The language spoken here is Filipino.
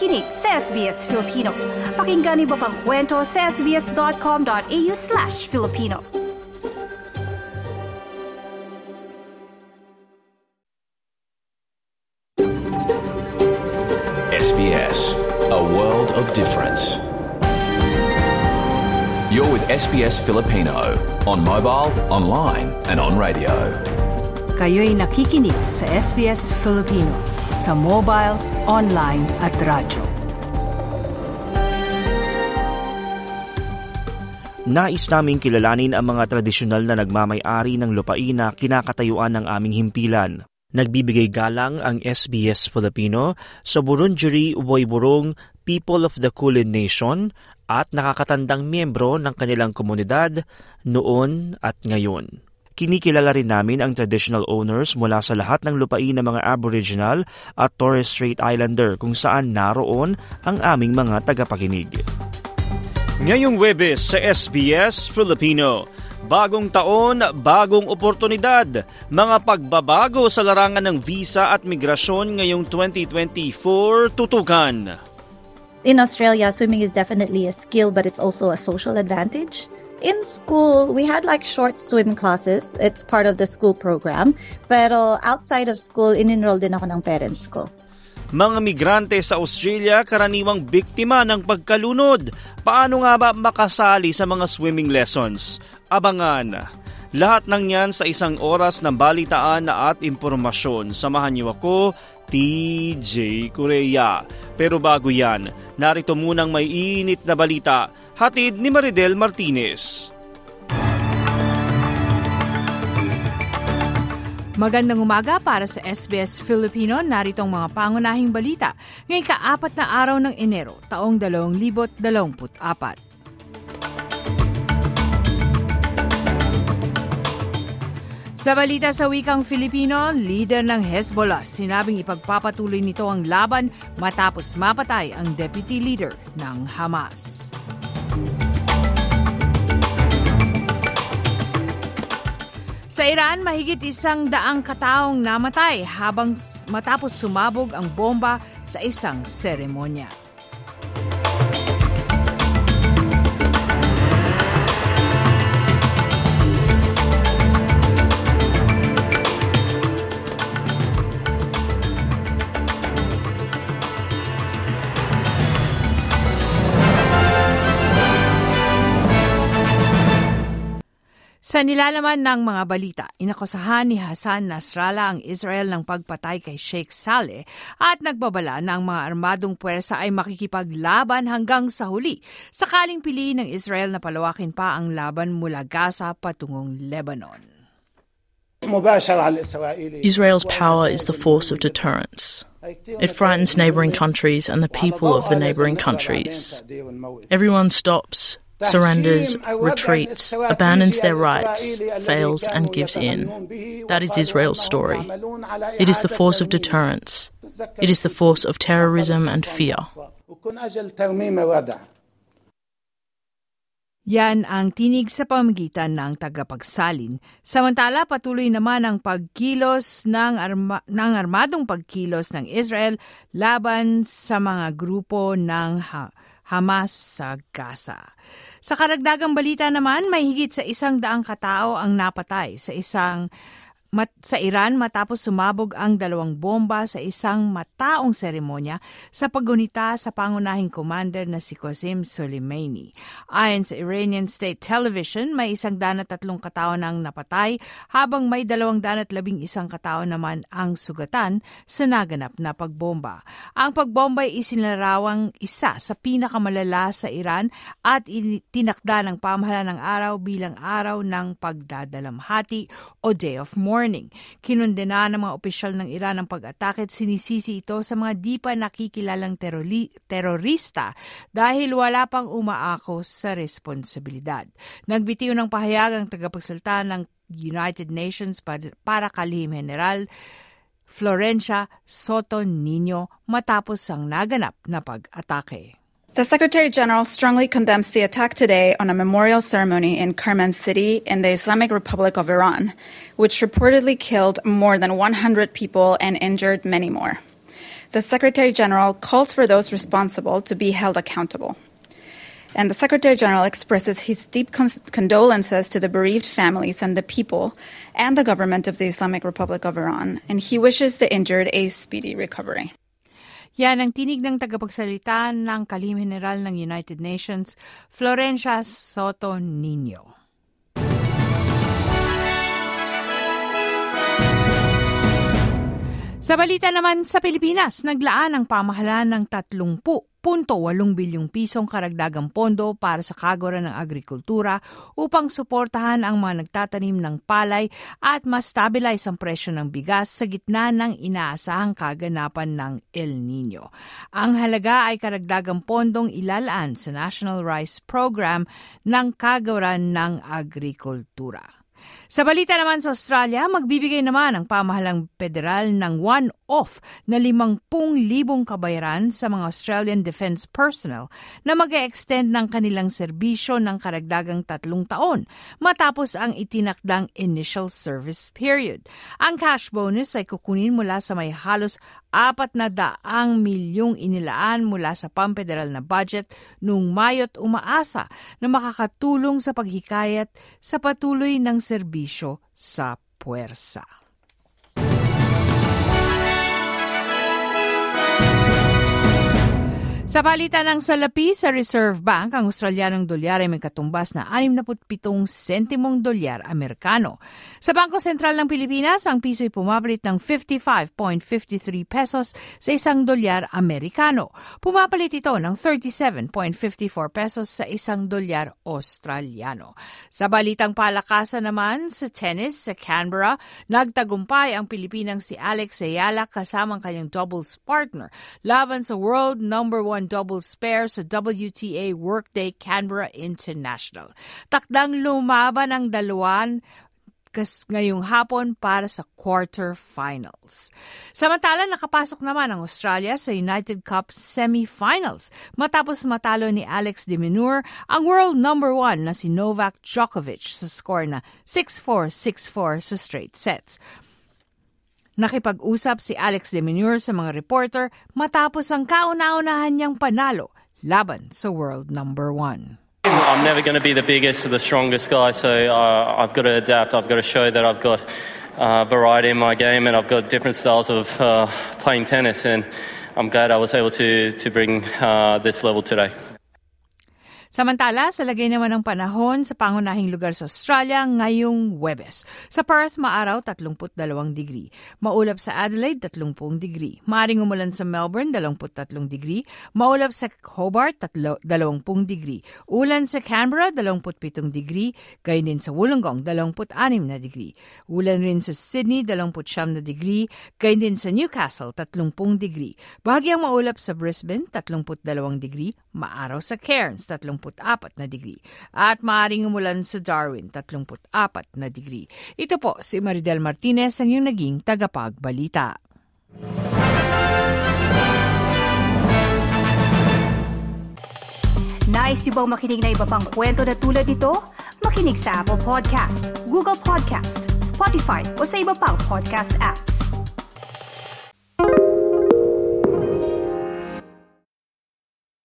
nakikinig sa SBS Filipino. Pakinggan niyo pang kwento sa sbs.com.au slash Filipino. SBS, a world of difference. You're with SBS Filipino on mobile, online, and on radio. Kayo'y nakikinig sa SBS Filipino sa mobile, online at radyo. Nais naming kilalanin ang mga tradisyonal na nagmamay-ari ng lupain na kinakatayuan ng aming himpilan. Nagbibigay galang ang SBS Filipino sa Burundjeri Woiburong People of the Kulin Nation at nakakatandang miyembro ng kanilang komunidad noon at ngayon. Kinikilala rin namin ang traditional owners mula sa lahat ng lupain ng mga Aboriginal at Torres Strait Islander kung saan naroon ang aming mga tagapakinig. Ngayong Webes sa SBS Filipino, bagong taon, bagong oportunidad, mga pagbabago sa larangan ng visa at migrasyon ngayong 2024 tutukan. In Australia, swimming is definitely a skill, but it's also a social advantage. In school, we had like short swim classes. It's part of the school program. Pero outside of school, in-enroll din ako ng parents ko. Mga migrante sa Australia karaniwang biktima ng pagkalunod. Paano nga ba makasali sa mga swimming lessons? Abangan. Lahat ng yan sa isang oras ng balitaan at impormasyon. Samahan niyo ako, TJ Korea. Pero bago yan, narito munang may init na balita. Hatid ni Maridel Martinez. Magandang umaga para sa SBS Filipino. Narito ang mga pangunahing balita ngayong kaapat na araw ng Enero, taong 2024. Sa balita sa wikang Filipino, leader ng Hezbollah sinabing ipagpapatuloy nito ang laban matapos mapatay ang deputy leader ng Hamas. Sa Iran, mahigit isang daang kataong namatay habang matapos sumabog ang bomba sa isang seremonya. Sa nilalaman ng mga balita, inakusahan ni Hassan Nasrallah ang Israel ng pagpatay kay Sheikh Saleh at nagbabala na ang mga armadong puwersa ay makikipaglaban hanggang sa huli sakaling piliin ng Israel na palawakin pa ang laban mula Gaza patungong Lebanon. Israel's power is the force of deterrence. It frightens neighbouring countries and the people of the neighbouring countries. Everyone stops, surrenders, retreats, abandons their rights, fails, and gives in. That is Israel's story. It is the force of deterrence. It is the force of terrorism and fear. Yan ang tinig sa pamagitan ng tagapagsalin. Samantala, patuloy naman ang pagkilos ng, arma- ng armadong pagkilos ng Israel laban sa mga grupo ng ha- Hamas sa Gaza. Sa karagdagang balita naman, may higit sa isang daang katao ang napatay sa isang mat- sa Iran matapos sumabog ang dalawang bomba sa isang mataong seremonya sa paggunita sa pangunahing commander na si Qasim Soleimani. Ayon sa Iranian State Television, may isang danat tatlong katao nang napatay habang may dalawang danat labing isang katao naman ang sugatan sa naganap na pagbomba. Ang pagbomba ay isinarawang isa sa pinakamalala sa Iran at tinakda ng pamahalaan ng araw bilang araw ng pagdadalamhati o Day of Mourning morning. Kinundena ng mga opisyal ng Iran ang pag-atake at sinisisi ito sa mga di pa nakikilalang teroli- terorista dahil wala pang umaako sa responsibilidad. Nagbitiw ng pahayag ang tagapagsalta ng United Nations para kalihim general Florencia Soto Nino matapos ang naganap na pag-atake. The Secretary General strongly condemns the attack today on a memorial ceremony in Kerman City in the Islamic Republic of Iran, which reportedly killed more than 100 people and injured many more. the Secretary General calls for those responsible to be held accountable. And the Secretary General expresses his deep condolences to the bereaved families and the people and the government of the Islamic Republic of Iran, and he wishes the injured a speedy recovery. Yan ang tinig ng tagapagsalita ng Kalim General ng United Nations, Florencia Soto Nino. Sa balita naman sa Pilipinas, naglaan ang pamahalaan ng 30.8 bilyong pisong karagdagang pondo para sa kagawaran ng agrikultura upang suportahan ang mga nagtatanim ng palay at mas stabilize ang presyo ng bigas sa gitna ng inaasahang kaganapan ng El Nino. Ang halaga ay karagdagang pondong ilalaan sa National Rice Program ng kagawaran ng agrikultura. Sa balita naman sa Australia, magbibigay naman ang pamahalang federal ng one-off na 50,000 kabayaran sa mga Australian defense personnel na mag extend ng kanilang serbisyo ng karagdagang tatlong taon matapos ang itinakdang initial service period. Ang cash bonus ay kukunin mula sa may halos apat na daang milyong inilaan mula sa pamfederal na budget noong Mayo't umaasa na makakatulong sa paghikayat sa patuloy ng serbisyo sa puwersa. Sa palitan ng salapi sa Reserve Bank, ang Australianong dolyar ay may katumbas na 67 sentimong dolyar Amerikano. Sa Bangko Sentral ng Pilipinas, ang piso ay pumapalit ng 55.53 pesos sa isang dolyar Amerikano. Pumapalit ito ng 37.54 pesos sa isang dolyar Australiano. Sa balitang palakasan naman, sa tennis sa Canberra, nagtagumpay ang Pilipinang si Alex Ayala kasamang kanyang doubles partner laban sa world number one one doubles pair sa WTA Workday Canberra International. Takdang lumaban ang dalawan kas ngayong hapon para sa quarterfinals. Samantala, nakapasok naman ang Australia sa United Cup semifinals matapos matalo ni Alex de Minaur ang world number one na si Novak Djokovic sa score na 6-4, 6-4 sa straight sets. Nakipag-usap si Alex de Minaur sa mga reporter matapos ang kauna-unahan niyang panalo laban sa world number one. I'm never going to be the biggest or the strongest guy, so uh, I've got to adapt. I've got to show that I've got uh, variety in my game and I've got different styles of uh, playing tennis. And I'm glad I was able to to bring uh, this level today. Samantala, sa lagay naman ng panahon sa pangunahing lugar sa Australia ngayong Webes. Sa Perth, maaraw 32 degree. Maulap sa Adelaide, 30 degree. Maaring umulan sa Melbourne, 23 degree. Maulap sa Hobart, 20 degree. Ulan sa Canberra, 27 degree. Gayun din sa Wollongong, 26 na degree. Ulan rin sa Sydney, 29 na degree. Gayun din sa Newcastle, 30 degree. Bahagyang maulap sa Brisbane, 32 degree. Maaraw sa Cairns, 30 34 na degree. At maaaring umulan sa Darwin, 34 na degree. Ito po si Maridel Martinez ang yung naging tagapagbalita. Nice yung bang makinig na iba pang kwento na tulad ito? Makinig sa Apple Podcast, Google Podcast, Spotify o sa iba pang podcast apps.